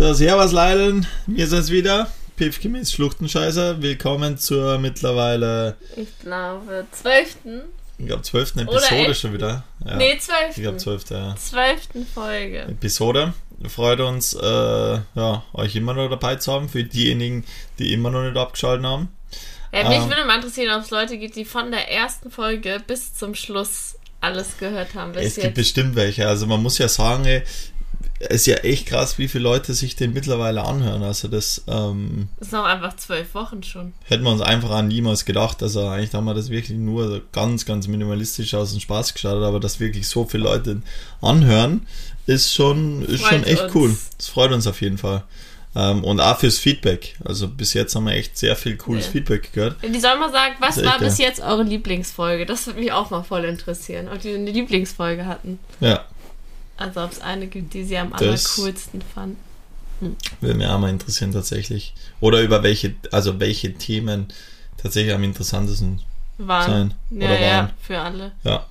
So, servus Leilen, wir sind's wieder. Gemäß Schluchtenscheißer. Willkommen zur mittlerweile, Ich glaube, 12. ich glaube, zwölften Oder Episode elf- schon wieder. Ja, Nee, 12. ich glaube, zwölfte ja. 12. Folge. Episode. Freut uns, äh, ja, euch immer noch dabei zu haben, für diejenigen, die immer noch nicht abgeschaltet haben. Ja, mich Ähm. würde mal interessieren, ob es Leute gibt, die von der ersten Folge bis zum Schluss alles gehört haben. Es gibt jetzt. bestimmt welche. Also man muss ja sagen, ist ja echt krass, wie viele Leute sich den mittlerweile anhören. Also das ähm, Das sind auch einfach zwölf Wochen schon. hätten wir uns einfach an niemals gedacht. Also eigentlich haben wir das wirklich nur ganz, ganz minimalistisch aus dem Spaß gestartet, aber dass wirklich so viele Leute anhören, ist schon, ist Freut schon echt uns. cool. Das freut uns auf jeden Fall. Ähm, und auch fürs Feedback. Also bis jetzt haben wir echt sehr viel cooles Ja. Feedback gehört. Die sollen mal sagen, was war bis jetzt eure Lieblingsfolge? Das würde mich auch mal voll interessieren. Ob die eine Lieblingsfolge hatten. Ja, Also ob es eine gibt, die sie am Das- allercoolsten fanden. würde mich auch mal interessieren tatsächlich. Oder über welche, also welche Themen tatsächlich am interessantesten Waren. sein Ja, oder ja, waren. für alle. Ja,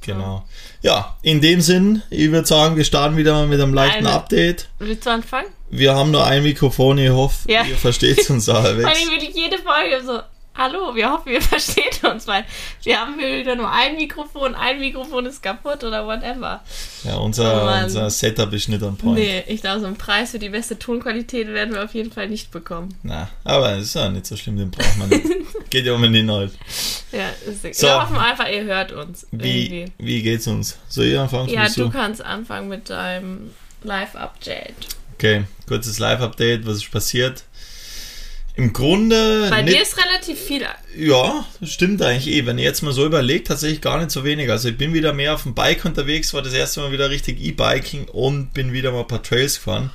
genau. Ja, in dem Sinn, ich würde sagen, wir starten wieder mal mit einem leichten Eine- Update. Willst du anfangen? Wir haben nur ein Mikrofon, ich hoffe, Ja. ihr versteht uns Vor halbwegs. allem will ich jede Folge so, hallo, wir hoffen, ihr versteht uns, weil wir haben hier wieder nur ein Mikrofon, ein Mikrofon ist kaputt oder whatever. Ja, unser, Oh Mann. unser Setup ist nicht on point. Nee, ich glaube, so einen Preis für die beste Tonqualität werden wir auf jeden Fall nicht bekommen. Na, aber es ist ja nicht so schlimm, den braucht man nicht. Geht ja um den Inhalt. Ja, ist So. Wir hoffen einfach, ihr hört uns. Wie, Irgendwie. wie geht's uns? Soll ich anfangen? Ja, du kannst anfangen mit deinem Live-Update. Okay, kurzes Live-Update, was ist passiert? Im Grunde. Bei dir ist relativ viel. Ja, das stimmt eigentlich eh. Wenn ihr jetzt mal so überlegt, tatsächlich gar nicht so wenig. Also ich bin wieder mehr auf dem Bike unterwegs, war das erste Mal wieder richtig E-Biking und bin wieder mal ein paar Trails gefahren.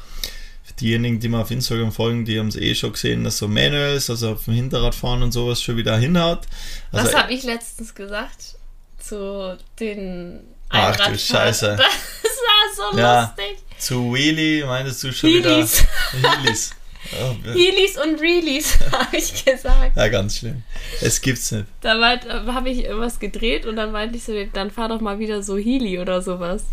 Für diejenigen, die mir auf Instagram folgen, die haben es eh schon gesehen, dass so Manuals, also auf dem Hinterrad fahren und sowas schon wieder hinhaut. Also, Was habe ich letztens gesagt zu den Ach du? Scheiße. Das war so Ja. lustig. zu Wheelie meintest du schon Heelys. wieder? Heelys. Oh, Heelys und Reelys, habe ich gesagt. ja, ganz schlimm. Es gibt's nicht. Da habe ich irgendwas gedreht und dann meinte ich so, dann fahr doch mal wieder so Heely oder sowas.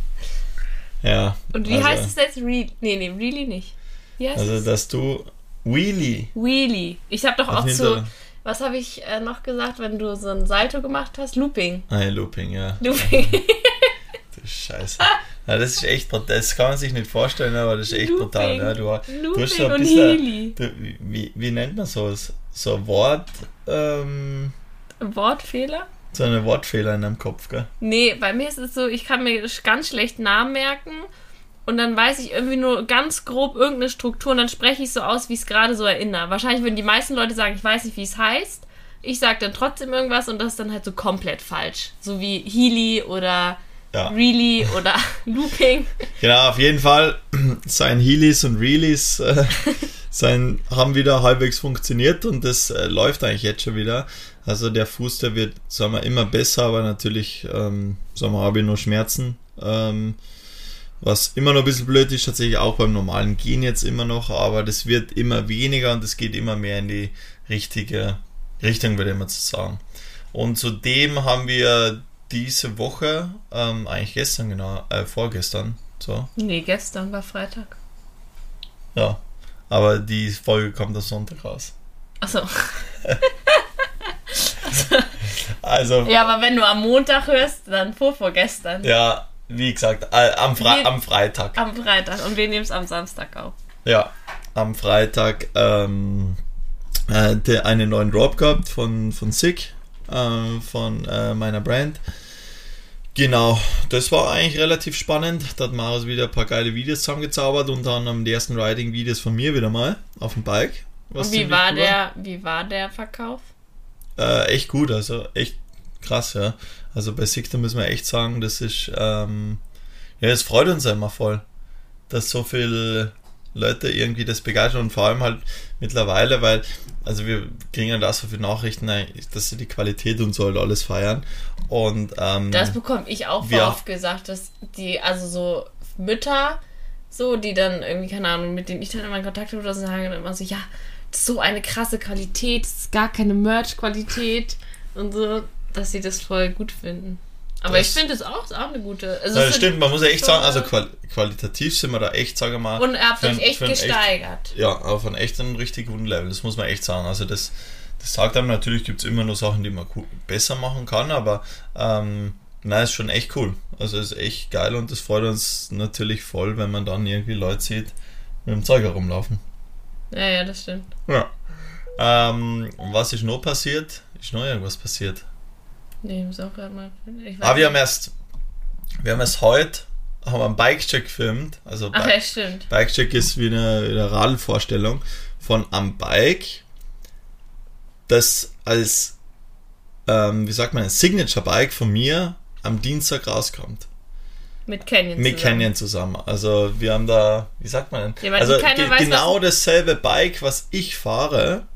Ja. Und wie also, heißt es jetzt? Re nee, nee, Really nicht. Heißt Also, dass du Wheelie. Wheelie. Ich habe doch auch zu, was habe ich äh, noch gesagt, wenn du so ein Salto gemacht hast? Looping. Nein, Looping, ja. Looping. Du Scheiße. Ja, das ist echt brutal. Das kann man sich nicht vorstellen, aber das ist echt Looping. brutal. Ja, du, du hast so ein und bisschen. Du, wie, wie nennt man sowas? So ein Wort. Ähm, Wortfehler? so eine Wortfehler in deinem Kopf, gell? Nee, bei mir ist es so, ich kann mir ganz schlecht Namen merken und dann weiß ich irgendwie nur ganz grob irgendeine Struktur und dann spreche ich so aus, wie ich es gerade so erinnere. Wahrscheinlich würden die meisten Leute sagen, ich weiß nicht, wie es heißt. Ich sage dann trotzdem irgendwas und das ist dann halt so komplett falsch. So wie Healy oder Ja. Really oder Looping. Genau, auf jeden Fall. Sein Heelys und Reelys äh, sein, haben wieder halbwegs funktioniert und das äh, läuft eigentlich jetzt schon wieder. Also der Fuß, der wird, sagen wir, immer besser, aber natürlich, ähm, sagen wir, habe ich noch Schmerzen. Ähm, was immer noch ein bisschen blöd ist, tatsächlich auch beim normalen Gehen jetzt immer noch, aber das wird immer weniger und es geht immer mehr in die richtige Richtung, würde ich mal so sagen. Und zudem haben wir diese Woche, ähm, eigentlich gestern genau, äh, vorgestern, so, Nee, gestern war Freitag. ja. Aber die Folge kommt am Sonntag raus. Achso. Also, Ja, aber wenn du am Montag hörst, dann vor vorgestern. ja, wie gesagt, äh, am, Fre Wir- am Freitag. Am Freitag. Und wir nehmen es am Samstag auf. Ja, am Freitag ähm, äh, der, einen neuen Drop gehabt von, von Sick, äh, von äh, meiner Brand. Genau, das war eigentlich relativ spannend. Da hat Marius wieder ein paar geile Videos zusammengezaubert, unter anderem die ersten Riding-Videos von mir wieder mal auf dem Bike. Und wie war cool der, wie war der Verkauf? Äh, echt gut, also echt krass, ja. Also bei Sick, da müssen wir echt sagen, das ist, ähm, ja, es freut uns immer voll, dass so viele Leute irgendwie das begeistern und vor allem halt mittlerweile, weil, also wir kriegen ja da so viele Nachrichten, eigentlich, dass sie die Qualität und so halt alles feiern und, ähm, Das bekomme ich auch oft gesagt, dass die, also so Mütter, so, die dann irgendwie, keine Ahnung, mit denen ich dann immer in Kontakt habe oder so, sagen dann immer so, ja, so eine krasse Qualität, das ist gar keine Merch-Qualität und so, dass sie das voll gut finden. Aber Das- ich finde es auch, ist auch eine gute. Also Ja, stimmt, man muss ja echt sagen, also qual qualitativ sind wir da echt, sagen wir mal. Und für euch ein- echt gesteigert. ja, auf einem echt einem richtig guten Level, das muss man echt sagen. Also das, das sagt einem natürlich, gibt es immer nur Sachen, die man besser machen kann, aber ähm, nein, ist schon echt cool. Also ist echt geil und das freut uns natürlich voll, wenn man dann irgendwie Leute sieht mit dem Zeug herumlaufen. Ja, ja, das stimmt. Ja. Ähm, was ist noch passiert? Ist noch irgendwas passiert? Nee, ich muss auch gerade mal. Aber wir haben erst, wir haben erst heute, haben wir einen Bike-Check gefilmt. Also Ach ja, stimmt. Bike-Check ist wie eine, wie eine Radlvorstellung von am Bike, das als, ähm, wie sagt man, ein Signature-Bike von mir am Dienstag rauskommt. Mit Canyon Mit zusammen. Canyon zusammen. Also wir haben da, wie sagt man denn? Ja, also ge weiß, genau dasselbe Bike, was ich fahre,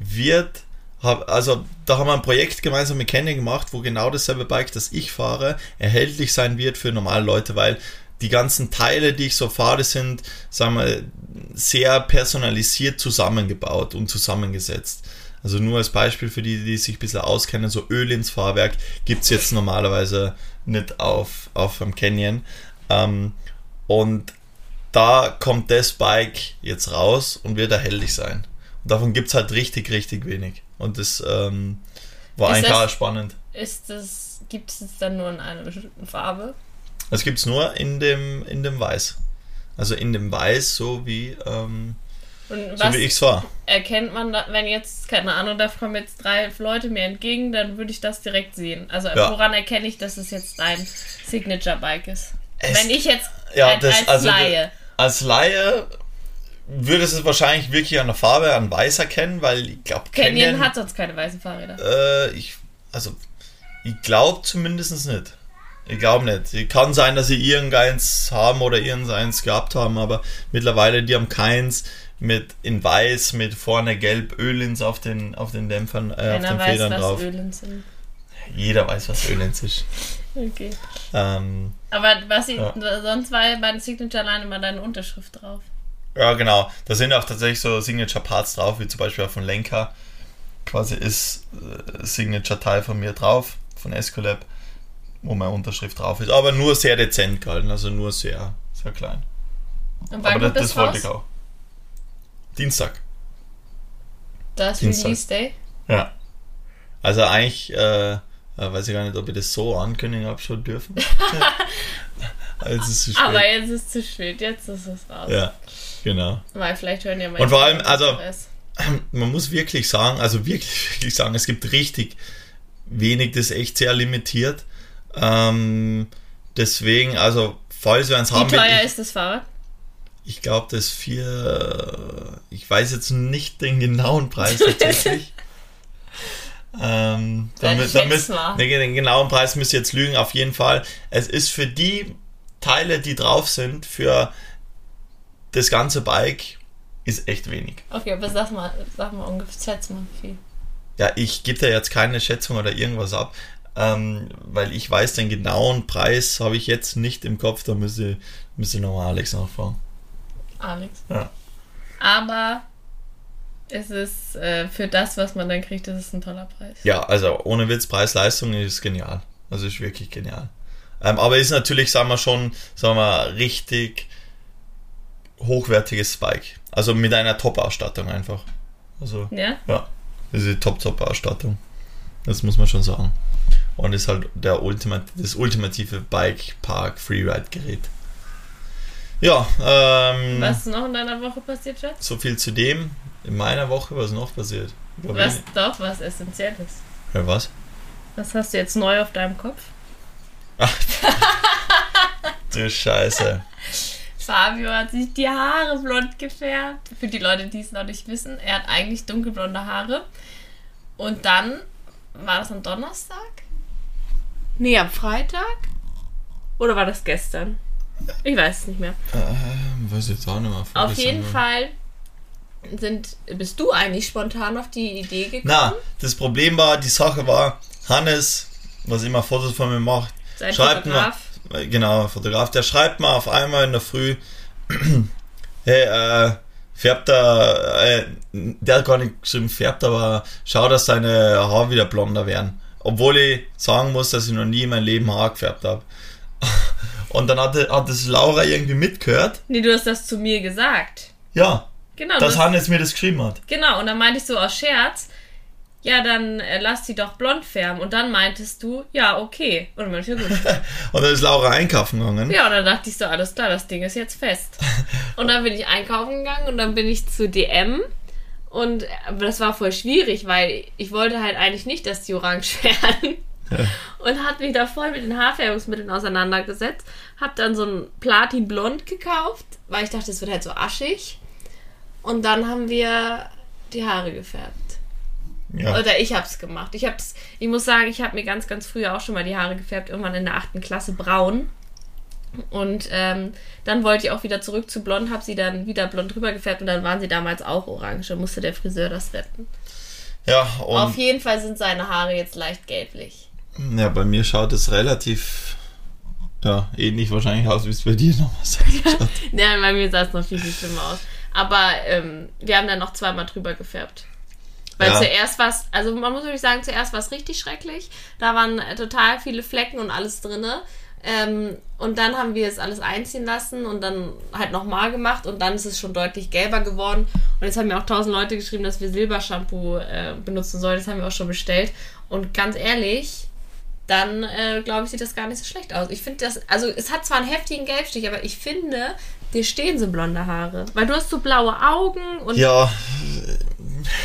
wird, also da haben wir ein Projekt gemeinsam mit Canyon gemacht, wo genau dasselbe Bike, das ich fahre, erhältlich sein wird für normale Leute, weil die ganzen Teile, die ich so fahre, sind, sagen wir, sehr personalisiert zusammengebaut und zusammengesetzt. Also nur als Beispiel für die, die sich ein bisschen auskennen, so Öl ins Fahrwerk gibt's jetzt normalerweise nicht auf, auf einem Canyon. Ähm, und da kommt das Bike jetzt raus und wird erhältlich sein. Und davon gibt's halt richtig, richtig wenig. Und das ähm, war Ist eigentlich das- auch spannend. Ist das, gibt es dann nur in einer bestimmten Farbe? Das gibt's nur in dem, in dem Weiß. Also in dem Weiß, so wie, ähm, so wie ich's war. erkennt man, da, wenn jetzt, keine Ahnung, da kommen jetzt drei Leute mir entgegen, dann würde ich das direkt sehen. Also Ja. woran erkenne ich, dass es jetzt dein Signature-Bike ist? Es- wenn ich jetzt Ja, als, das- als also- Laie. Als Laie würdest es wahrscheinlich wirklich an der Farbe, an Weiß erkennen, weil ich glaube, Canyon hat sonst keine weißen Fahrräder. Äh, ich, also, ich glaube zumindest nicht. Ich glaube nicht. Kann sein, dass sie irgendeins haben oder irgendeins gehabt haben, aber mittlerweile, die haben keins mit in weiß, mit vorne gelb Ölins auf den, auf den Dämpfern, äh, auf den weiß, Federn was drauf. Ölen sind. Jeder weiß, was Ölins ist. Okay. Ähm, Aber was ich, Ja. sonst war bei den Signature allein immer deine Unterschrift drauf. Ja, genau. Da sind auch tatsächlich so Signature Parts drauf, wie zum Beispiel auch von Lenker. Quasi ist äh, Signature-Teil von mir drauf, von Escolab, wo meine Unterschrift drauf ist. Aber nur sehr dezent gehalten, also nur sehr, sehr klein. Und wann Aber das, das, wollte ich auch. Dienstag. Das Dienstag. Release Day? Ja. Also eigentlich, äh, äh, weiß ich gar nicht, ob ich das so ankündigen habe schon dürfen. also es ist zu spät. Aber jetzt ist es zu spät, jetzt ist es raus. ja, genau. Weil vielleicht hören ja mal Und vor allem, also-. Man muss wirklich sagen, also wirklich, wirklich sagen, es gibt richtig wenig, das ist echt sehr limitiert. Ähm, deswegen, also falls wir eins Wie haben, will, teuer ich, ist das Fahrrad? ich glaube, das vier, ich weiß jetzt nicht den genauen Preis tatsächlich. ähm, damit, damit, den genauen Preis müsst ihr jetzt lügen, auf jeden Fall. Es ist für die Teile, die drauf sind, für das ganze Bike, ist echt wenig. Okay, aber sag mal, sag mal ungefähr, schätz mal wie viel. Ja, ich gebe da jetzt keine Schätzung oder irgendwas ab, ähm, weil ich weiß, den genauen Preis habe ich jetzt nicht im Kopf, da müsste, müsste nochmal Alex nachfragen. Alex. Ja. Aber es ist äh, für das, was man dann kriegt, das ist ein toller Preis. Ja, also ohne Witz, Preis-Leistung ist genial. Also ist wirklich genial. Ähm, aber ist natürlich, sagen wir schon, sagen wir, richtig hochwertiges Bike. Also mit einer Top-Ausstattung einfach. Also, Ja? ja, das ist die Top-Top-Ausstattung. Das muss man schon sagen. Und ist halt der Ultimat das ultimative Bike-Park-Freeride-Gerät. Ja, ähm, Was ist noch in deiner Woche passiert, Schatz? so viel zu dem. In meiner Woche, was noch passiert? Glaub, Was ich- doch, was Essentielles. Ja, was? Was hast du jetzt neu auf deinem Kopf? Du Scheiße. Fabio hat sich die Haare blond gefärbt. Für die Leute, die es noch nicht wissen, er hat eigentlich dunkelblonde Haare. Und dann, war das am Donnerstag? Nee, am Freitag? Oder war das gestern? Ich weiß es nicht mehr. Ähm, weiß jetzt auch nicht mehr. Auf jeden Fall sind, bist du eigentlich spontan auf die Idee gekommen? Na, das Problem war, die Sache war, Hannes, was immer Fotos von mir macht, Sein schreibt Fotograf. mir, genau, Fotograf, der schreibt mir auf einmal in der Früh, hey, äh, färbt er, äh, der hat gar nicht geschrieben färbt, aber schau, dass deine Haare wieder blonder werden. Obwohl ich sagen muss, dass ich noch nie in meinem Leben Haar gefärbt habe. Und dann hat, hat das Laura irgendwie mitgehört. Nee, du hast das zu mir gesagt. Ja, Genau. dass das, Hannes mir das geschrieben hat. genau, und dann meinte ich so aus Scherz, ja, dann äh, lass die doch blond färben. Und dann meintest du, ja, okay. Und dann meinte ich, ja gut. Und dann ist Laura einkaufen gegangen. Ja, und dann dachte ich so, alles klar, das Ding ist jetzt fest. Und dann bin ich einkaufen gegangen und dann bin ich zu DM. Und aber das war voll schwierig, weil ich wollte halt eigentlich nicht, dass die orange werden. Und hat mich da voll mit den Haarfärbungsmitteln auseinandergesetzt. Hab dann so ein Platin-Blond gekauft, weil ich dachte, es wird halt so aschig. Und dann haben wir die Haare gefärbt. Ja. Oder ich hab's gemacht. Ich hab's, ich muss sagen, ich habe mir ganz, ganz früher auch schon mal die Haare gefärbt, irgendwann in der achten Klasse braun. Und ähm, dann wollte ich auch wieder zurück zu blond, habe sie dann wieder blond drüber gefärbt und dann waren sie damals auch orange. Musste der Friseur das retten. Ja, Auf und jeden Fall sind seine Haare jetzt leicht gelblich. ja, bei mir schaut es relativ ja, ähnlich wahrscheinlich aus, wie es bei dir nochmal schaut. Ja, bei mir sah es noch viel, viel schlimmer aus. Aber ähm, wir haben dann noch zweimal drüber gefärbt. Weil Ja. zuerst war es, also man muss wirklich sagen, zuerst war es richtig schrecklich. Da waren äh, total viele Flecken und alles drinne. Ähm, und dann haben wir es alles einziehen lassen und dann halt nochmal gemacht und dann ist es schon deutlich gelber geworden. Und jetzt haben mir auch tausend Leute geschrieben, dass wir Silbershampoo äh, benutzen sollen. Das haben wir auch schon bestellt. Und ganz ehrlich, dann äh, glaube ich, sieht das gar nicht so schlecht aus. Ich finde das, also es hat zwar einen heftigen Gelbstich, aber ich finde, dir stehen so blonde Haare. Weil du hast so blaue Augen und Ja,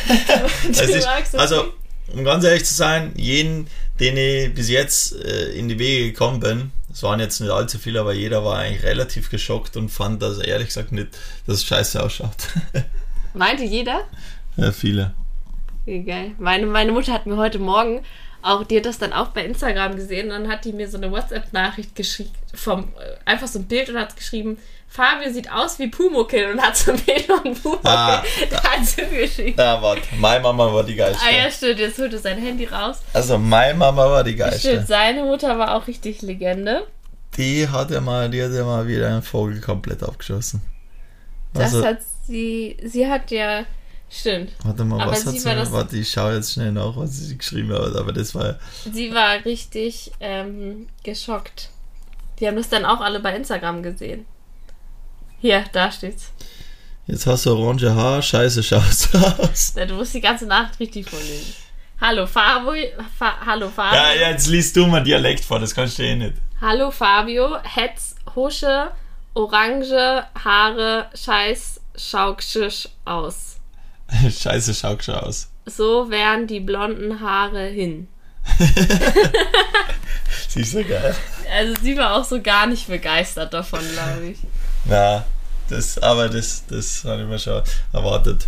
magst es also, um ganz ehrlich zu sein, jeden, den ich bis jetzt äh, in die Wege gekommen bin, es waren jetzt nicht allzu viele, aber jeder war eigentlich relativ geschockt und fand, dass er ehrlich gesagt nicht, dass es scheiße ausschaut. Meinte jeder? ja, viele. Geil. Meine, meine Mutter hat mir heute Morgen auch, die hat das dann auch bei Instagram gesehen und dann hat die mir so eine WhatsApp-Nachricht geschrieben, vom, äh, einfach so ein Bild und hat geschrieben, Fabio sieht aus wie Pumuckl und hat so Bild von Pumuckl. Ah. da hat sie mir geschrieben. Na, warte, meine Mama war die geilste. Ah ja, stimmt, jetzt holt er sein Handy raus. Also, meine Mama war die Stimmt, geilste. seine Mutter war auch richtig Legende. Die hat ja mal, die hat ja mal wieder einen Vogel komplett abgeschossen. Das Also, hat sie, sie hat ja, stimmt, warte mal, aber was hat sie war das- warte, ich schaue jetzt schnell nach, was sie geschrieben hat, aber das war, sie war richtig ähm, geschockt. Die haben das dann auch alle bei Instagram gesehen. Hier, da steht's. jetzt hast du orange Haar, scheiße schaust aus. Na, Du musst die ganze Nacht richtig vorlesen. Hallo Fabio, Fa Hallo Fabio. Ja, jetzt liest du mal Dialekt vor, das kannst du eh nicht. Hallo Fabio, Hetz, Husche, Orange, Haare, Scheiß, Schaukschisch aus. Scheiße, schau schon aus. So wären die blonden Haare hin. Siehst du geil. Also sie war auch so gar nicht begeistert davon, glaube ich. Na, das, aber das, das habe ich mir schon erwartet.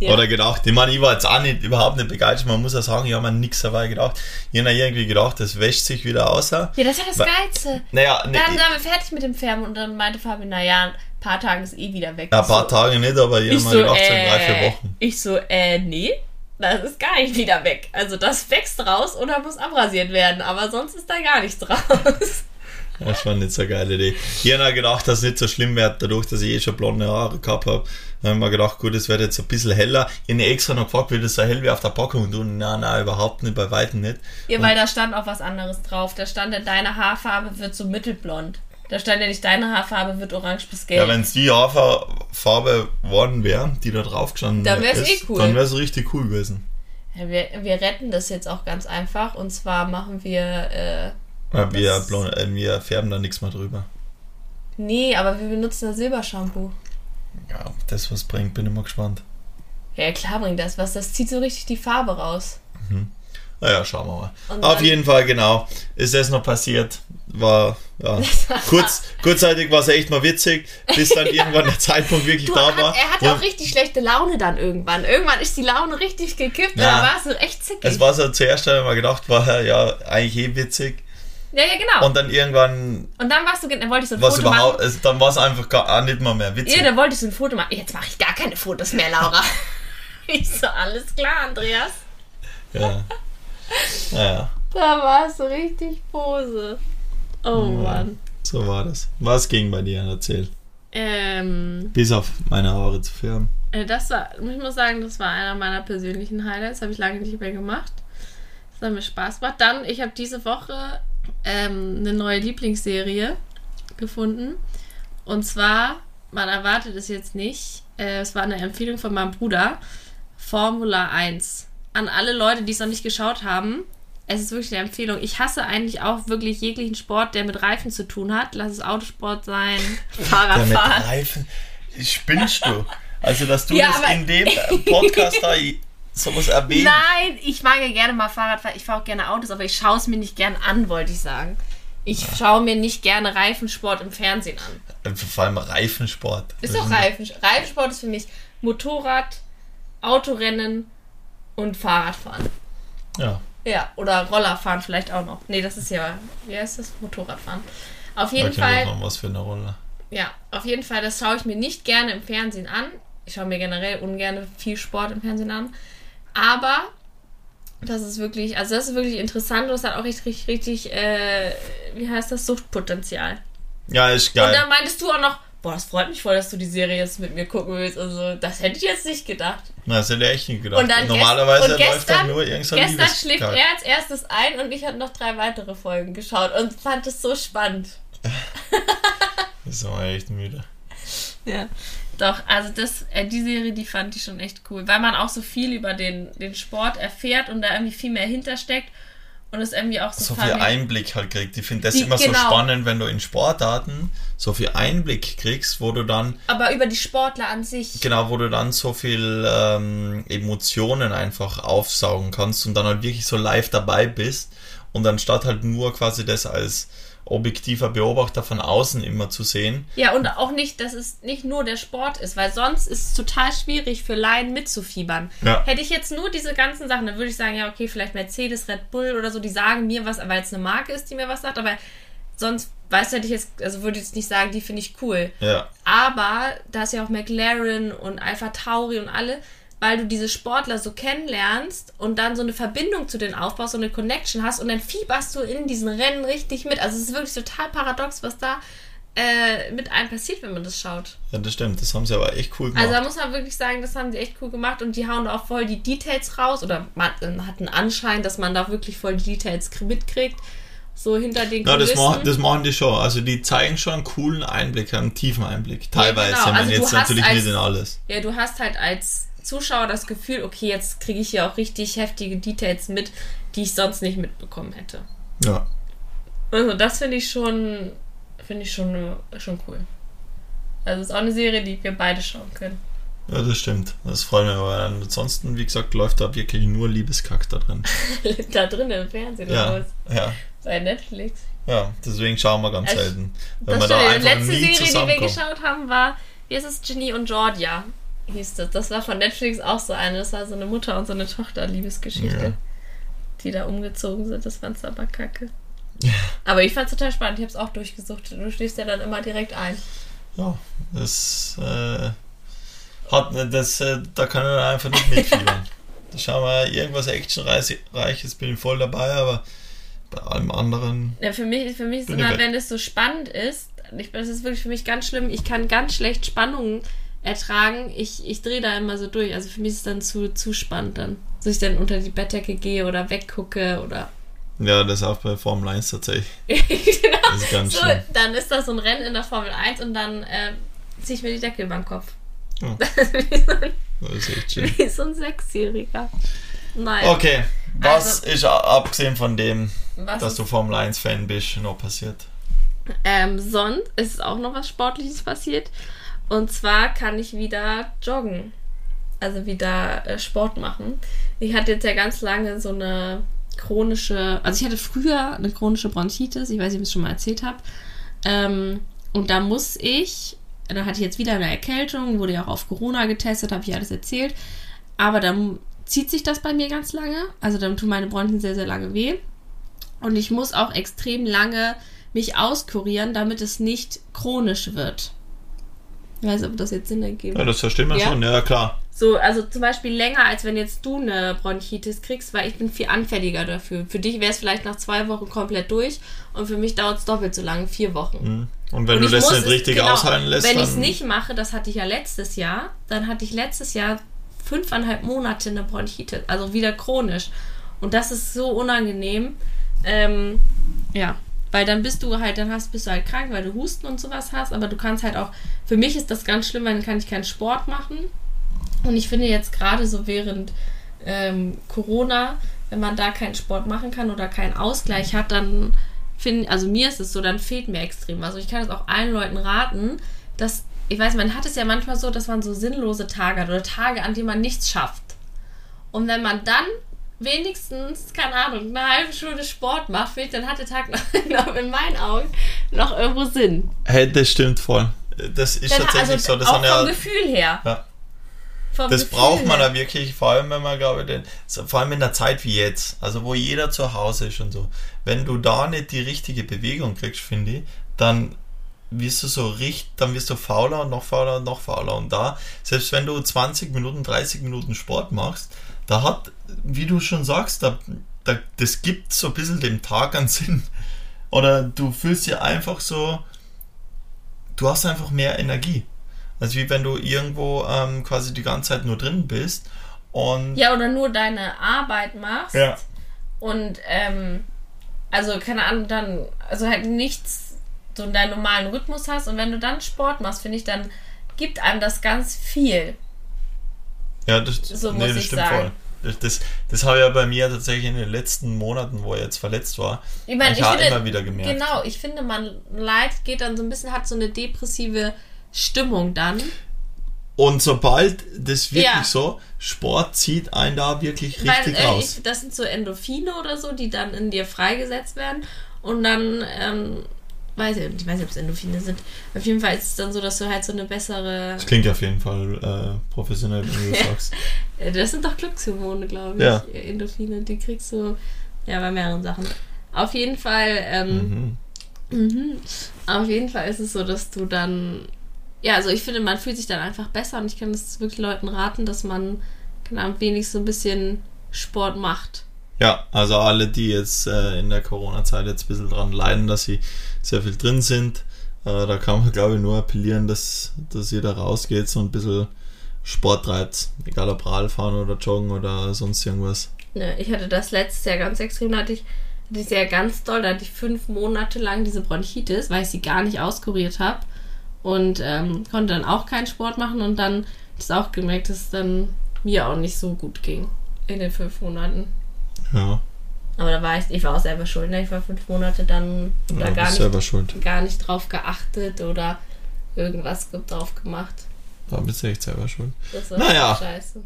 Ja. Oder gedacht. Ich meine, ich war jetzt auch nicht, überhaupt nicht begeistert. Man muss ja sagen, ich habe mir nichts dabei gedacht. Ich habe irgendwie gedacht, das wäscht sich wieder aus. Ja, das war das Wa- Geilste. Naja, ne, Dann waren wir fertig mit dem Färben und dann meinte Fabio, naja, ein paar Tage ist eh wieder weg. ja, ein paar so, Tage nicht, aber ich habe Ich mir so, gedacht, so äh, drei, vier Wochen. Ich so, äh, nee, das ist gar nicht wieder weg. Also das wächst raus oder muss abrasiert werden, aber sonst ist da gar nichts raus. Das war nicht so eine geile Idee. Ich habe gedacht, dass es nicht so schlimm wird, dadurch, dass ich eh schon blonde Haare gehabt habe. Dann habe ich mir gedacht, gut, es wird jetzt ein bisschen heller. Ich habe extra noch gefragt, wie das so hell wie auf der Packung und du, nein, nein, überhaupt nicht, bei Weitem nicht. Ja, weil da stand auch was anderes drauf. Da stand ja, deine Haarfarbe wird so mittelblond. Da stand ja nicht, deine Haarfarbe wird orange bis gelb. Ja, wenn es die Haarfarbe geworden wäre, die da drauf gestanden Dann wär's ist, eh cool. dann wäre es richtig cool gewesen. Ja, wir, wir retten das jetzt auch ganz einfach. Und zwar machen wir, äh, Ja, wir, äh, wir färben da nichts mehr drüber. nee, aber wir benutzen das Silbershampoo. Ja, ob das was bringt, bin ich mal gespannt. Ja, klar bringt das was. Das zieht so richtig die Farbe raus. Naja, schauen wir mal. Und Auf jeden Fall, genau. Ist das noch passiert? War, ja, kurz, kurzzeitig war es echt mal witzig, bis dann irgendwann der Zeitpunkt wirklich Du, da hat, war. er hatte auch richtig schlechte Laune dann irgendwann. Irgendwann ist die Laune richtig gekippt Ja. dann war es so echt zickig. es war so zuerst, habe ich mir gedacht, war ja eigentlich eh witzig. Ja, ja, genau. Und dann irgendwann Und dann warst du, dann wollte ich so ein was Foto überhaupt, machen. also dann war es einfach gar auch nicht mal mehr witzig. Ja, dann wollte ich so ein Foto machen. Jetzt mache ich gar keine Fotos mehr, Laura. ich so, alles klar, Andreas. Ja. Naja, Da war es so richtig Pose. Oh Mann. so war das. Was ging bei dir? Erzähl. Ähm, Bis auf meine Haare zu färben. äh, das war, ich muss sagen, das war einer meiner persönlichen Highlights. Habe ich lange nicht mehr gemacht. Das hat mir Spaß gemacht. Dann, ich habe diese Woche ähm, eine neue Lieblingsserie gefunden. Und zwar, man erwartet es jetzt nicht, äh, es war eine Empfehlung von meinem Bruder, Formula 1. An alle Leute, die es noch nicht geschaut haben, es ist wirklich eine Empfehlung. Ich hasse eigentlich auch wirklich jeglichen Sport, der mit Reifen zu tun hat. Lass es Autosport sein, Der mit Fahrradfahren. Reifen. Spinnst du? Also, dass du Ja, das in dem Podcast da sowas erwähnst. Nein, ich mag ja gerne mal Fahrrad fahren. Ich fahre auch gerne Autos, aber ich schaue es mir nicht gern an, wollte ich sagen. Ich schaue mir nicht gerne Reifensport im Fernsehen an. Vor allem Reifensport. Ist Das doch Reifen. Reifensport ist für mich Motorrad, Autorennen und Fahrradfahren. Ja. Ja, oder Rollerfahren vielleicht auch noch. Nee, das ist ja, wie heißt das? Motorradfahren. Auf jeden kennt Fall, noch was für eine Rolle. ja, auf jeden Fall, das schaue ich mir nicht gerne im Fernsehen an. Ich schaue mir generell ungern viel Sport im Fernsehen an. Aber das ist wirklich, also das ist wirklich interessant und es hat auch richtig, richtig, richtig äh, wie heißt das, Suchtpotenzial. Ja, ist Und geil. dann meintest du auch noch, boah, das freut mich voll, dass du die Serie jetzt mit mir gucken willst. Also, das hätte ich jetzt nicht gedacht. Na, das hätte ich echt nicht gedacht. Und dann Normalerweise und läuft da gestern- nur irgendein so Gestern schläft er als erstes ein und ich habe noch drei weitere Folgen geschaut und fand es so spannend. Ist aber echt müde. Ja. Doch, also das, äh, die Serie, die fand ich schon echt cool, weil man auch so viel über den, den Sport erfährt und da irgendwie viel mehr hintersteckt und es irgendwie auch so, So viel Einblick halt kriegt. Ich finde das Die- immer genau. so spannend, wenn du in Sportarten so viel Einblick kriegst, wo du dann, aber über die Sportler an sich. genau, wo du dann so viel ähm, Emotionen einfach aufsaugen kannst und dann halt wirklich so live dabei bist und anstatt halt nur quasi das als objektiver Beobachter von außen immer zu sehen. Ja, und auch nicht, dass es nicht nur der Sport ist, weil sonst ist es total schwierig für Laien mitzufiebern. Ja. Hätte ich jetzt nur diese ganzen Sachen, dann würde ich sagen, ja, okay, vielleicht Mercedes, Red Bull oder so, die sagen mir was, weil es eine Marke ist, die mir was sagt, aber sonst, weißt du, hätte ich jetzt, also würde ich jetzt nicht sagen, die finde ich cool. Ja, Aber da ist ja auch McLaren und Alpha Tauri und alle, weil du diese Sportler so kennenlernst und dann so eine Verbindung zu denen aufbaust, so eine Connection hast und dann fieberst du in diesen Rennen richtig mit. Also es ist wirklich total paradox, was da äh, mit einem passiert, wenn man das schaut. ja, das stimmt. Das haben sie aber echt cool gemacht. Also da muss man wirklich sagen, das haben sie echt cool gemacht und die hauen auch voll die Details raus oder man hat einen Anschein, dass man da wirklich voll die Details mitkriegt. So hinter den Ja, das Kulissen. machen, das machen die schon. Also die zeigen schon einen coolen Einblick, einen tiefen Einblick. Teilweise, genau. wenn Also du jetzt natürlich als- nicht in alles. Ja, du hast halt als Zuschauer das Gefühl, okay, jetzt kriege ich hier auch richtig heftige Details mit, die ich sonst nicht mitbekommen hätte. Ja. Also das finde ich schon, finde ich schon, schon cool. Also es ist auch eine Serie, die wir beide schauen können. Ja, das stimmt. Das freut mich, aber ansonsten, wie gesagt, läuft da wirklich nur Liebeskack da drin. da drin im Fernsehen Ja, ja, Bei Netflix. ja. Deswegen schauen wir ganz Also, selten. Wenn Das wir da. Die letzte Serie, die wir geschaut haben, war, wie ist es, Ginny und Georgia hieß das. Das war von Netflix auch so eine. Das war so eine Mutter und so eine Tochter Liebesgeschichte, Ja. die da umgezogen sind. Das fand's aber kacke. Aber ich fand's total spannend. Ich hab's auch durchgesucht. Du schläfst ja dann immer direkt ein. Ja, das äh, hat das, äh, da kann er einfach nicht mitfiebern. da schauen wir irgendwas Actionreiches, bin ich voll dabei, aber bei allem anderen. Ja, für mich, für mich ist immer, wenn es so spannend ist, ich, das ist wirklich für mich ganz schlimm. Ich kann ganz schlecht Spannungen ertragen. Ich, ich drehe da immer so durch. Also für mich ist es dann zu, zu spannend dann. Dass ich dann unter die Bettdecke gehe oder weggucke oder Ja, das auch bei Formel 1 tatsächlich. genau. Das ist ganz So, schlimm. dann ist das so ein Rennen in der Formel 1 und dann äh, ziehe ich mir die Decke über den Kopf. Ja. Das ist wie so ein, Das ist echt schön. wie so ein Sechsjähriger. Nein. Okay, was Also- ist abgesehen von dem, dass ist, du Formel 1 Fan bist, noch passiert? ähm, sonst ist auch noch was Sportliches passiert. Und zwar kann ich wieder joggen. Also wieder äh, Sport machen. Ich hatte jetzt ja ganz lange so eine chronische, also ich hatte früher eine chronische Bronchitis, ich weiß nicht, ob ich es schon mal erzählt habe. Ähm, und da muss ich, da hatte ich jetzt wieder eine Erkältung, wurde ja auch auf Corona getestet, habe ich alles erzählt. Aber dann zieht sich das bei mir ganz lange. Also dann tun meine Bronchien sehr, sehr lange weh. Und ich muss auch extrem lange mich auskurieren, damit es nicht chronisch wird. Ich weiß nicht, ob das jetzt Sinn ergibt. Ja, das versteht man Ja? schon, ja klar. So, also zum Beispiel länger, als wenn jetzt du eine Bronchitis kriegst, weil ich bin viel anfälliger dafür. Für dich wäre es vielleicht nach zwei Wochen komplett durch und für mich dauert es doppelt so lange, vier Wochen. Mhm. Und wenn Und du ich das nicht es- richtig genau, aushalten lässt, Wenn ich es nicht mache, das hatte ich ja letztes Jahr, dann hatte ich letztes Jahr fünfeinhalb Monate eine Bronchitis, also wieder chronisch. Und das ist so unangenehm. Ähm, ja, weil dann bist du halt, dann hast, bist du halt krank, weil du Husten und sowas hast, aber du kannst halt auch, für mich ist das ganz schlimm, weil dann kann ich keinen Sport machen. Und ich finde jetzt gerade so während ähm, Corona, wenn man da keinen Sport machen kann oder keinen Ausgleich hat, dann finde, also mir ist es so, dann fehlt mir extrem. Also ich kann es auch allen Leuten raten, dass, ich weiß, man hat es ja manchmal so, dass man so sinnlose Tage hat oder Tage, an denen man nichts schafft. Und wenn man dann wenigstens, keine Ahnung, eine halbe Stunde Sport macht, dann hat der Tag noch, in meinen Augen noch irgendwo Sinn. Hey, das stimmt voll. Das ist Dann, tatsächlich also so. Das auch vom ja, Gefühl her. ja. Vom Das Gefühl braucht man her. da wirklich, vor allem wenn man, glaube ich, den, vor allem in der Zeit wie jetzt, also wo jeder zu Hause ist und so. Wenn du da nicht die richtige Bewegung kriegst, finde ich, dann wirst du so richtig, dann wirst du fauler und noch fauler und noch fauler. Und da, selbst wenn du 20 Minuten, 30 Minuten Sport machst, da hat, wie du schon sagst, da, da, das gibt so ein bisschen dem Tag einen Sinn. Oder du fühlst dich einfach so, du hast einfach mehr Energie. Also wie wenn du irgendwo ähm, quasi die ganze Zeit nur drin bist und Ja, oder nur deine Arbeit machst. Ja. Und, ähm, also, keine Ahnung, dann, also halt nichts, so in deinen normalen Rhythmus hast. Und wenn du dann Sport machst, finde ich, dann gibt einem das ganz viel. Ja, das, So nee, das stimmt sagen. voll. Das, das, das habe ich ja bei mir tatsächlich in den letzten Monaten, wo er jetzt verletzt war, Ich meine, ich finde, immer wieder gemerkt. genau, ich finde, man leidet, geht dann so ein bisschen, hat so eine depressive Stimmung dann. Und sobald das wirklich Ja. so, Sport zieht einen da wirklich Weil richtig äh, raus. ich, das sind so Endorphine oder so, die dann in dir freigesetzt werden. Und dann, ähm, weiß ich, ich weiß nicht, ob es Endorphine sind. Auf jeden Fall ist es dann so, dass du halt so eine bessere. Das klingt auf jeden Fall äh, professionell, wenn du das sagst. Das sind doch Glückshormone, glaube ich. Ja. Endorphine, die kriegst du ja bei mehreren Sachen. Auf jeden Fall, ähm, Mhm. mhm. auf jeden Fall ist es so, dass du dann, ja, also ich finde, man fühlt sich dann einfach besser und ich kann es wirklich Leuten raten, dass man, keine Ahnung, wenigstens so ein bisschen Sport macht. Ja, also alle, die jetzt äh, in der Corona-Zeit jetzt ein bisschen dran leiden, dass sie sehr viel drin sind, äh, da kann man, glaube ich, nur appellieren, dass, dass ihr da rausgeht, so ein bisschen Sport treibt. Egal ob Radfahren oder Joggen oder sonst irgendwas. Ne, ich hatte das letztes Jahr ganz extrem, da hatte ich, hatte ich sehr ganz doll, da hatte ich fünf Monate lang diese Bronchitis, weil ich sie gar nicht auskuriert habe und ähm, konnte dann auch keinen Sport machen und dann ich auch gemerkt, dass es dann mir auch nicht so gut ging in den fünf Monaten. Ja, Aber da war ich, ich war auch selber schuld, ne? ich war fünf Monate dann da ja gar nicht, selber schuld. gar nicht drauf geachtet oder irgendwas drauf gemacht. Da bist du echt selber schuld. Das war Naja. scheiße.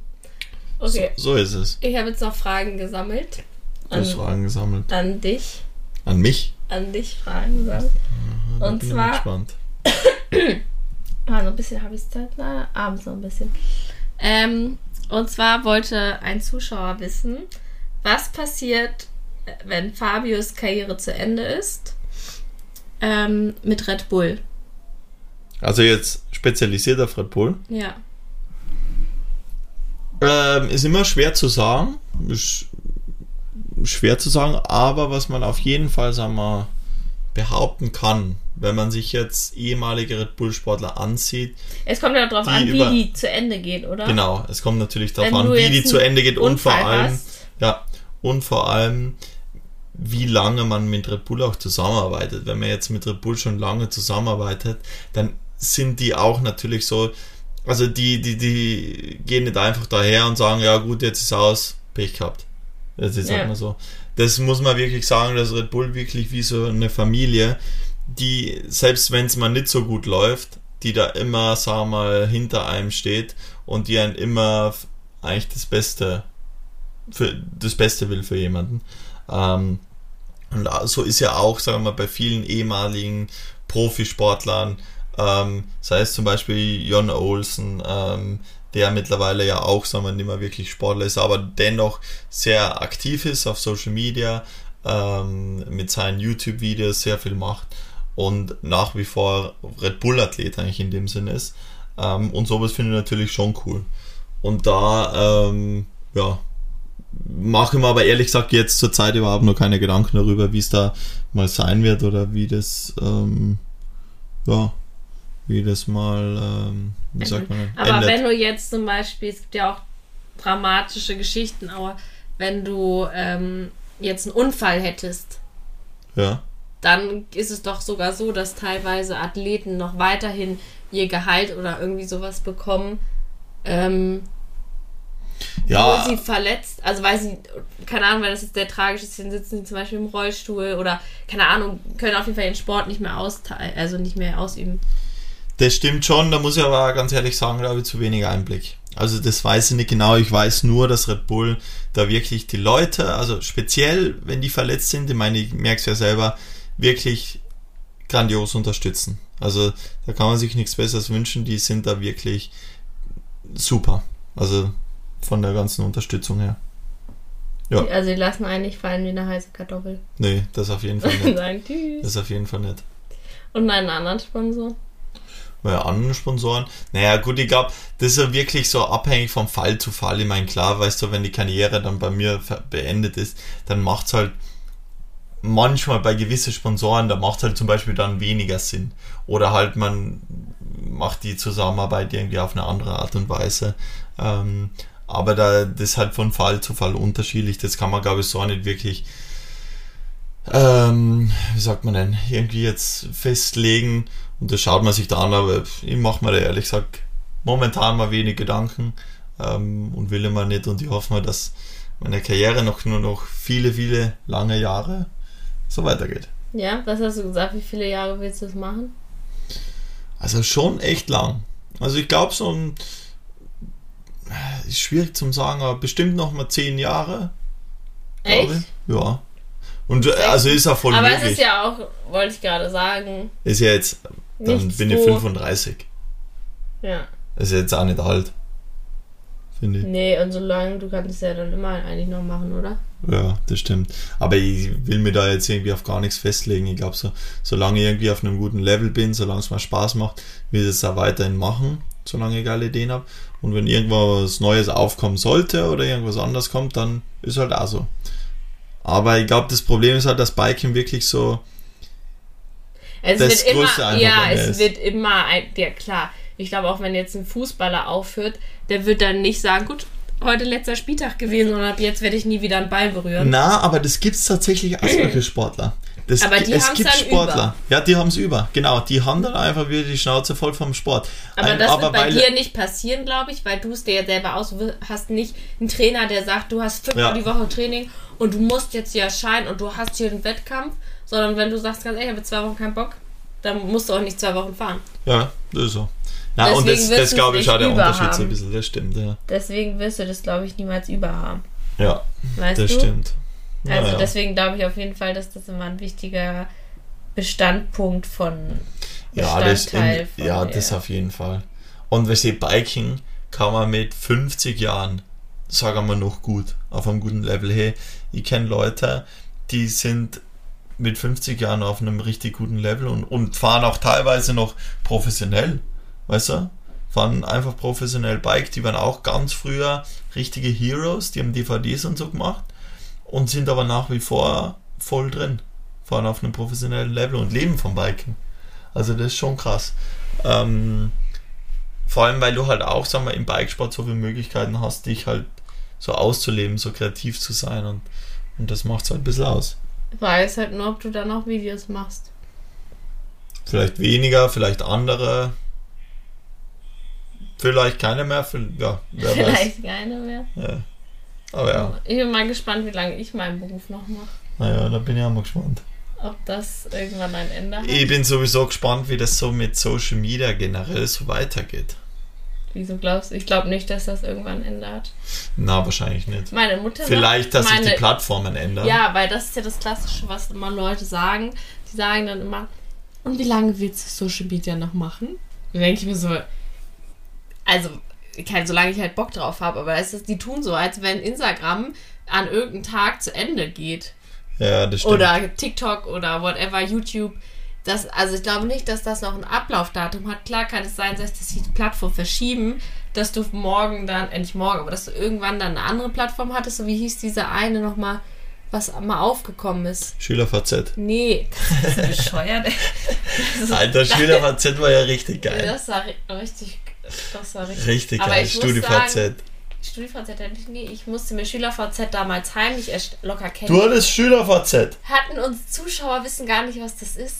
Okay, So, so ist es. ich habe jetzt noch Fragen gesammelt. An, Fragen gesammelt. an dich. An mich? an dich Fragen gesammelt. Da Und bin ich zwar- gespannt. Ah, so ein bisschen habe ich es Zeit, na, abends noch ein bisschen. Ähm, und zwar wollte ein Zuschauer wissen, was passiert, wenn Fabius Karriere zu Ende ist, ähm, mit Red Bull. Also jetzt spezialisiert auf Red Bull. Ja. Ähm, ist immer schwer zu sagen. Ist schwer zu sagen, aber was man auf jeden Fall, sagen wir, behaupten kann, wenn man sich jetzt ehemalige Red Bull-Sportler ansieht, Es kommt ja darauf an, wie über- die zu Ende geht, oder? genau, es kommt natürlich darauf an, wie die zu Ende geht und vor allem, hast. ja, und vor allem, wie lange man mit Red Bull auch zusammenarbeitet. Wenn man jetzt mit Red Bull schon lange zusammenarbeitet, dann sind die auch natürlich so, also die, die, die gehen nicht einfach daher und sagen, ja gut, jetzt ist aus, Pech gehabt. Das ist Ja. halt mal so. Das muss man wirklich sagen, dass Red Bull wirklich wie so eine Familie, die, selbst wenn es mal nicht so gut läuft, die da immer, sagen wir mal, hinter einem steht und die einen immer eigentlich das Beste für das Beste will für jemanden. Ähm, und so ist ja auch, sagen wir mal, bei vielen ehemaligen Profisportlern, ähm, sei es zum Beispiel Jon Olsen, ähm, der mittlerweile ja auch, sagen wir, nicht mehr wirklich Sportler ist, aber dennoch sehr aktiv ist auf Social Media, ähm, mit seinen YouTube-Videos sehr viel macht und nach wie vor Red Bull-Athlet eigentlich in dem Sinne ist. Ähm, und sowas finde ich natürlich schon cool. Und da, ähm, ja, mache mir aber ehrlich gesagt jetzt zur Zeit überhaupt noch keine Gedanken darüber, wie es da mal sein wird oder wie das, ähm, ja, wie das mal, ähm, wie sagt man, Aber endet. wenn du jetzt zum Beispiel, es gibt ja auch dramatische Geschichten, aber wenn du ähm, jetzt einen Unfall hättest, Ja. dann ist es doch sogar so, dass teilweise Athleten noch weiterhin ihr Gehalt oder irgendwie sowas bekommen, ähm, Ja, wo sie verletzt, also weil sie, keine Ahnung, weil das jetzt sehr tragisch ist, dann sitzen sie zum Beispiel im Rollstuhl oder, keine Ahnung, können auf jeden Fall ihren Sport nicht mehr austeilen, also nicht mehr ausüben. das stimmt schon, da muss ich aber ganz ehrlich sagen, habe ich zu wenig Einblick. Also das weiß ich nicht genau, ich weiß nur, dass Red Bull da wirklich die Leute, also speziell, wenn die verletzt sind, ich meine, ich merke es ja selber, wirklich grandios unterstützen. Also da kann man sich nichts Besseres wünschen, die sind da wirklich super. Also von der ganzen Unterstützung her. Ja. Also die lassen einen nicht fallen wie eine heiße Kartoffel. Nee, das auf jeden Fall nicht. sagen Tschüss. Das auf jeden Fall nicht. Und einen anderen Sponsor. bei anderen Sponsoren. Naja, gut, ich glaube, das ist ja wirklich so abhängig vom Fall zu Fall. Ich meine, klar, weißt du, wenn die Karriere dann bei mir beendet ist, dann macht's halt manchmal bei gewissen Sponsoren, da macht halt zum Beispiel dann weniger Sinn. Oder halt man macht die Zusammenarbeit irgendwie auf eine andere Art und Weise. Ähm, aber da, das ist halt von Fall zu Fall unterschiedlich. Das kann man, glaube ich, so nicht wirklich ähm, wie sagt man denn, irgendwie jetzt festlegen und das schaut man sich da an, aber ich mache mir da ehrlich gesagt momentan mal wenig Gedanken ähm, und will immer nicht und ich hoffe mal, dass meine Karriere noch nur noch viele, viele lange Jahre so weitergeht. Ja, was hast du gesagt? Wie viele Jahre willst du das machen? Also schon echt lang. Also ich glaube so ein ist schwierig zum sagen, aber bestimmt noch mal zehn Jahre. glaube Echt? ich. Ja. Und äh, also ist auch voll Aber möglich. es ist ja auch, wollte ich gerade sagen, ist ja jetzt, dann Nichts bin ich so- 35. ja. Ist jetzt auch nicht alt. Finde ich. Nee, und solange du kannst es ja dann immer eigentlich noch machen, oder? Ja, das stimmt. Aber ich will mir da jetzt irgendwie auf gar nichts festlegen. Ich glaube, so, solange ich irgendwie auf einem guten Level bin, solange es mir Spaß macht, will ich es auch weiterhin machen, solange ich geile Ideen habe. Und wenn irgendwas Neues aufkommen sollte oder irgendwas anderes kommt, dann ist halt auch so. Aber ich glaube, das Problem ist halt, dass Biking wirklich so, Es Das wird Größte immer, ja, es ist. wird immer, ein, ja klar. Ich glaube auch, wenn jetzt ein Fußballer aufhört, der wird dann nicht sagen, gut, heute letzter Spieltag gewesen und ab jetzt werde ich nie wieder einen Ball berühren. na, aber das gibt's tatsächlich als solche Sportler. Das, Aber die es gibt Sportler. über. Ja, die haben's über. Genau, die haben dann einfach wieder die Schnauze voll vom Sport. Aber Ein- das wird bei dir nicht passieren, glaube ich, weil du es dir ja selber aus, hast nicht einen Trainer, der sagt, du hast fünfmal Ja. die Woche Training und du musst jetzt hier erscheinen und du hast hier einen Wettkampf, sondern wenn du sagst, ganz ehrlich, ich habe zwei Wochen keinen Bock, dann musst du auch nicht zwei Wochen fahren. Ja, das ist so. Na, und das, das glaube ich auch der Unterschied so ein haben. bisschen. Das stimmt, ja. Deswegen wirst du das, glaube ich, niemals überhaben. Ja, Weißt das du? stimmt. Also ja. deswegen glaube ich auf jeden Fall, dass das immer ein wichtiger Bestandpunkt von Ja, das, in, von ja, das auf jeden Fall. Und weißt du, Biking kann man mit 50 Jahren, sagen wir noch gut, auf einem guten Level. Hey, ich kenne Leute, die sind mit 50 Jahren auf einem richtig guten Level und, und fahren auch teilweise noch professionell, weißt du? Fahren einfach professionell Bike, die waren auch ganz früher richtige Heroes, die haben DVDs und so gemacht und sind aber nach wie vor voll drin, fahren auf einem professionellen Level und leben vom Biken. Also das ist schon krass. Ähm, vor allem, weil du halt auch, sagen wir, im Bikesport so viele Möglichkeiten hast, dich halt so auszuleben, so kreativ zu sein und, und das macht es halt ein bisschen aus. weiß halt nur, ob du dann auch Videos machst. Vielleicht weniger, vielleicht andere. Vielleicht keine mehr, ja, wer weiß. Vielleicht keine mehr. Ja. Aber ja, Ich bin mal gespannt, wie lange ich meinen Beruf noch mache. naja, da bin ich auch mal gespannt. Ob das irgendwann ein Ende hat. Ich bin sowieso gespannt, wie das so mit Social Media generell so weitergeht. Wieso glaubst du? Ich glaube nicht, dass das irgendwann hat. Na, wahrscheinlich nicht. Meine Mutter sagt, Vielleicht, dass sich meine, die Plattformen ändern. Ja, weil das ist ja das Klassische, was immer Leute sagen. Die sagen dann immer, und wie lange willst du Social Media noch machen? Da denke ich mir so, also, kein, solange ich halt Bock drauf habe, aber es ist, die tun so, als wenn Instagram an irgendeinem Tag zu Ende geht. ja das stimmt. Oder TikTok oder whatever, YouTube. Das, also ich glaube nicht, dass das noch ein Ablaufdatum hat. Klar kann es sein, dass das die Plattform verschieben, dass du morgen dann, äh, nicht morgen, aber dass du irgendwann dann eine andere Plattform hattest, so wie hieß diese eine nochmal, was mal aufgekommen ist. SchülerVZ. Nee, das ist bescheuert. Alter, SchülerVZ war ja richtig geil. Das war ri- richtig, das war richtig. Richtig Aber geil. ich StudiVZ. sagen, StudiVZ hätte ich nie. Ich musste mir SchülerVZ damals heimlich erst locker kennen. Du hattest SchülerVZ. Hatten uns Zuschauer wissen gar nicht, was das ist.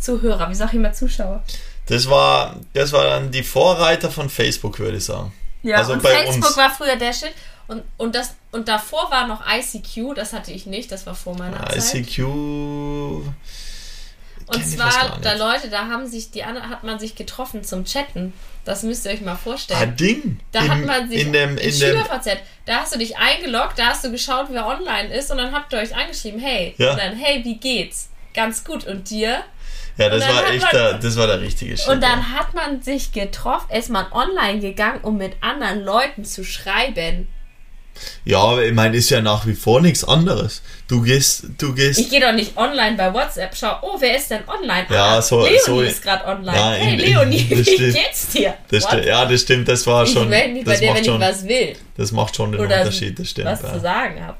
Zuhörer, wie sag ich immer Zuschauer? Das war, das war dann die Vorreiter von Facebook, würde ich sagen. Ja, Also und bei Facebook uns. war früher der Shit. Und, und, das, und davor war noch ICQ, das hatte ich nicht, das war vor meiner Zeit. ICQ. Und zwar, da. Leute, da haben sich die anderen, hat man sich getroffen zum Chatten. Das müsst ihr euch mal Ah, vorstellen. Ding. Da in, hat man sich in dem, in dem, SchülerVZ, da hast du dich eingeloggt, da hast du geschaut, wer online ist und dann habt ihr euch angeschrieben, hey, Ja. und dann, hey, wie geht's? Ganz gut. Und dir? ja, das war echt man- der, das war der richtige Shit. Und ja. dann hat man sich getroffen, ist man online gegangen, um mit anderen Leuten zu schreiben. Ja, aber ich meine, ist ja nach wie vor nichts anderes. Du gehst, du gehst. Ich gehe doch nicht online bei WhatsApp, schau, oh, wer ist denn online? Ja, ah, so- Leonie so- ist gerade online. Ja, hey, in- Leonie, das wie stimmt. geht's dir? das stimmt, ja, das stimmt, das war ich schon. melde mich bei dir, wenn ich schon was will. das macht schon den Oder Unterschied, das stimmt. was Ja. zu sagen habe.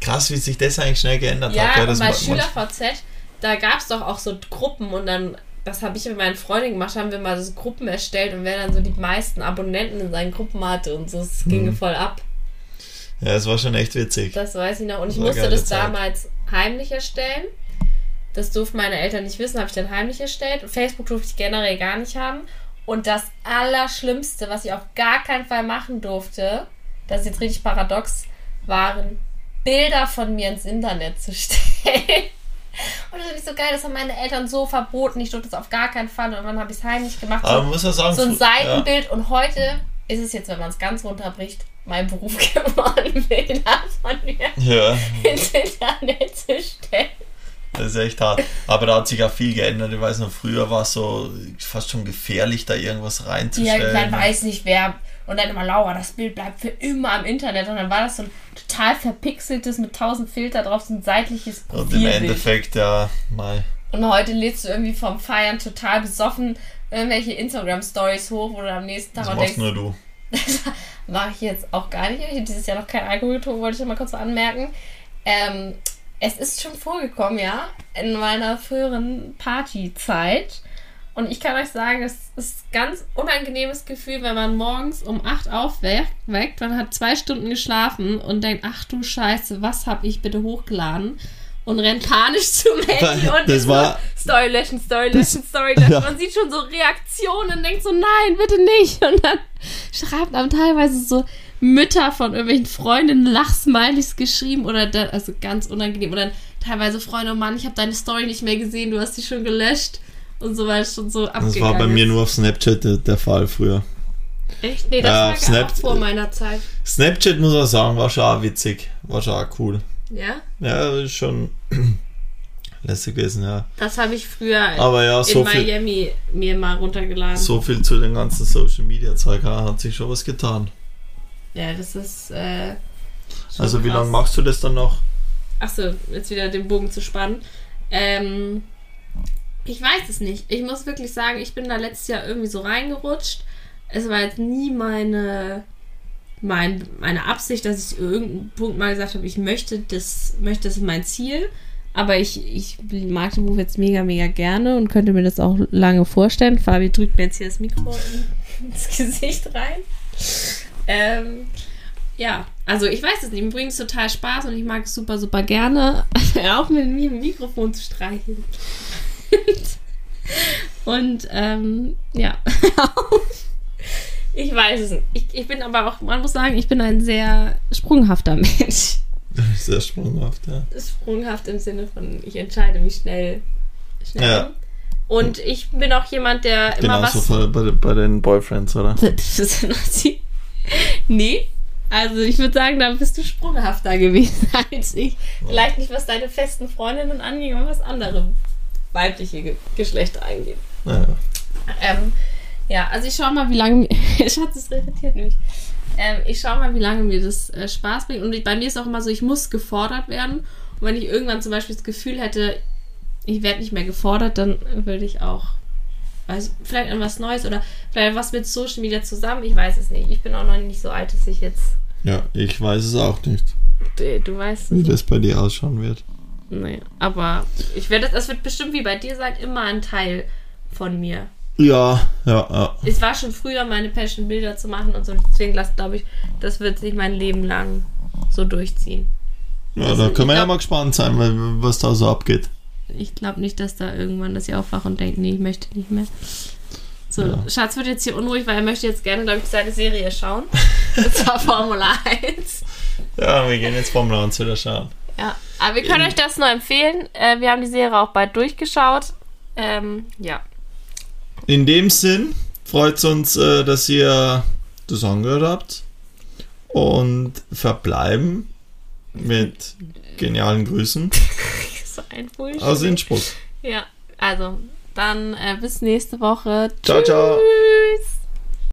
Krass, wie sich das eigentlich schnell geändert Ja, hat. das bei SchülerVZ, da gab es doch auch so Gruppen und dann, das habe ich mit meinen Freunden gemacht, haben wir mal so Gruppen erstellt und wer dann so die meisten Abonnenten in seinen Gruppen hatte und so, es ging Mhm. voll ab. Ja, es war schon echt witzig. Das weiß ich noch. Und ich Das musste das Zeit. damals heimlich erstellen. Das durften meine Eltern nicht wissen, habe ich dann heimlich erstellt. Facebook durfte ich generell gar nicht haben. Und das Allerschlimmste, was ich auf gar keinen Fall machen durfte, das ist jetzt richtig paradox, waren Bilder von mir ins Internet zu stellen. Und das finde ich so geil, das haben meine Eltern so verboten. Ich durfte das auf gar keinen Fall. Und dann habe ich es heimlich gemacht. Aber So- man muss ja sagen, so ein Seitenbild und heute ist es jetzt, wenn man es ganz runterbricht, mein Beruf geworden, Bilder von mir Ja, ja, ins Internet zu stellen. das ist echt hart. Aber da hat sich auch viel geändert. Ich weiß noch, früher war es so fast schon gefährlich, da irgendwas Ja, reinzustellen. man weiß nicht wer. Und dann immer Laura, das Bild bleibt für immer im Internet. Und dann war das so ein total verpixeltes mit tausend Filter drauf, so ein seitliches Und im Profilbild. Endeffekt, ja, mal. Und heute lädst du irgendwie vom Feiern total besoffen irgendwelche Instagram-Stories hoch, wo du am nächsten Tag Das machst denkst, nur du. mache ich jetzt auch gar nicht. Ich habe dieses Jahr noch kein Alkohol getrunken, wollte ich noch mal kurz anmerken. Ähm, es ist schon vorgekommen, ja, in meiner früheren Partyzeit. Und ich kann euch sagen, es ist ein ganz unangenehmes Gefühl, wenn man morgens um 8 aufweckt, weckt, man hat zwei Stunden geschlafen und denkt, ach du Scheiße, was habe ich bitte hochgeladen? Und rennt panisch zum Handy und Das ist war- nur Story löschen, Story löschen, Story löschen. Ja. Man sieht schon so Reaktionen und denkt so, nein, bitte nicht. Und dann schreibt dann teilweise so Mütter von irgendwelchen Freundinnen Lachsmilies geschrieben oder da, also ganz unangenehm. Und dann teilweise Freunde, oh Mann, ich habe deine Story nicht mehr gesehen, du hast die schon gelöscht und so, weil es schon so abgegangen Das war bei mir nur auf Snapchat der, Fall früher. Echt? Nee, das Ja, war Snap- auch vor meiner Zeit. Snapchat muss ich sagen, war schon auch witzig. War schon auch cool. Ja? Ja, das ist schon lässig gewesen, ja. Das habe ich früher Aber ja, so in viel, Miami mir mal runtergeladen. so viel zu dem ganzen Social Media Zeug ja, hat sich schon was getan. Ja, das ist. Äh, Also wie krass. lange machst du das dann noch? Achso, jetzt wieder den Bogen zu spannen. Ähm, ich weiß es nicht. Ich muss wirklich sagen, ich bin da letztes Jahr irgendwie so reingerutscht. Es war jetzt nie meine, mein, meine Absicht, dass ich irgendeinen Punkt mal gesagt habe, ich möchte das, möchte das ist mein Ziel. Aber ich, ich mag den Beruf jetzt mega, mega gerne und könnte mir das auch lange vorstellen. Fabi drückt mir jetzt hier das Mikro in- ins Gesicht rein. Ähm, ja, also ich weiß es nicht. Mir bringt es total Spaß und ich mag es super, super gerne, auch mit mir im Mikrofon zu streicheln. und ähm, ja. Ich weiß es nicht. Ich, ich bin aber auch, man muss sagen, ich bin ein sehr sprunghafter Mensch. Sehr sprunghaft, ja. Sprunghaft im Sinne von, ich entscheide mich schnell. schnell. Ja. Und ich bin auch jemand, der immer Genauso was. bei, bei, bei den Boyfriends, oder? Nee. Also ich würde sagen, da bist du sprunghafter gewesen als ich. Vielleicht nicht, was deine festen Freundinnen anging, aber was andere weibliche Ge Geschlechter angeht. Naja. Ähm, ja, also ich schau mal, wie lange. Schatz, das irritiert mich. Ähm, ich schau mal, wie lange mir das äh, Spaß bringt. Und bei mir ist auch immer so, ich muss gefordert werden. Und wenn ich irgendwann zum Beispiel das Gefühl hätte, ich werde nicht mehr gefordert, dann würde ich auch. Weiß, vielleicht an was Neues oder vielleicht was mit Social Media zusammen. Ich weiß es nicht. Ich bin auch noch nicht so alt, dass ich jetzt. Ja, ich weiß es auch nicht, Du, du weißt wie es. das bei dir ausschauen wird. Nee, aber ich werde das wird bestimmt wie bei dir sein, immer ein Teil von mir. Ja, ja, ja. Es war schon früher meine Passion, Bilder zu machen und so. Deswegen glaube ich, das wird sich mein Leben lang so durchziehen. Ja, Also, da können wir ich ja glaub- mal gespannt sein, weil, was da so abgeht. Ich glaube nicht, dass da irgendwann, dass ich aufwache und denke, nee, ich möchte nicht mehr. So, Ja. Schatz wird jetzt hier unruhig, weil er möchte jetzt gerne, glaube ich, seine Serie schauen. Das war Formel 1. Ja, wir gehen jetzt Formel 1 wieder schauen. Ja, aber wir können euch das nur empfehlen. Äh, wir haben die Serie auch bald durchgeschaut. Ähm, ja. In dem Sinn freut es uns, äh, dass ihr das angehört habt und verbleiben mit genialen Grüßen So ein Bullshit. aus Innsbruck. Ja, also, dann äh, bis nächste Woche. Ciao, ciao. Tschüss.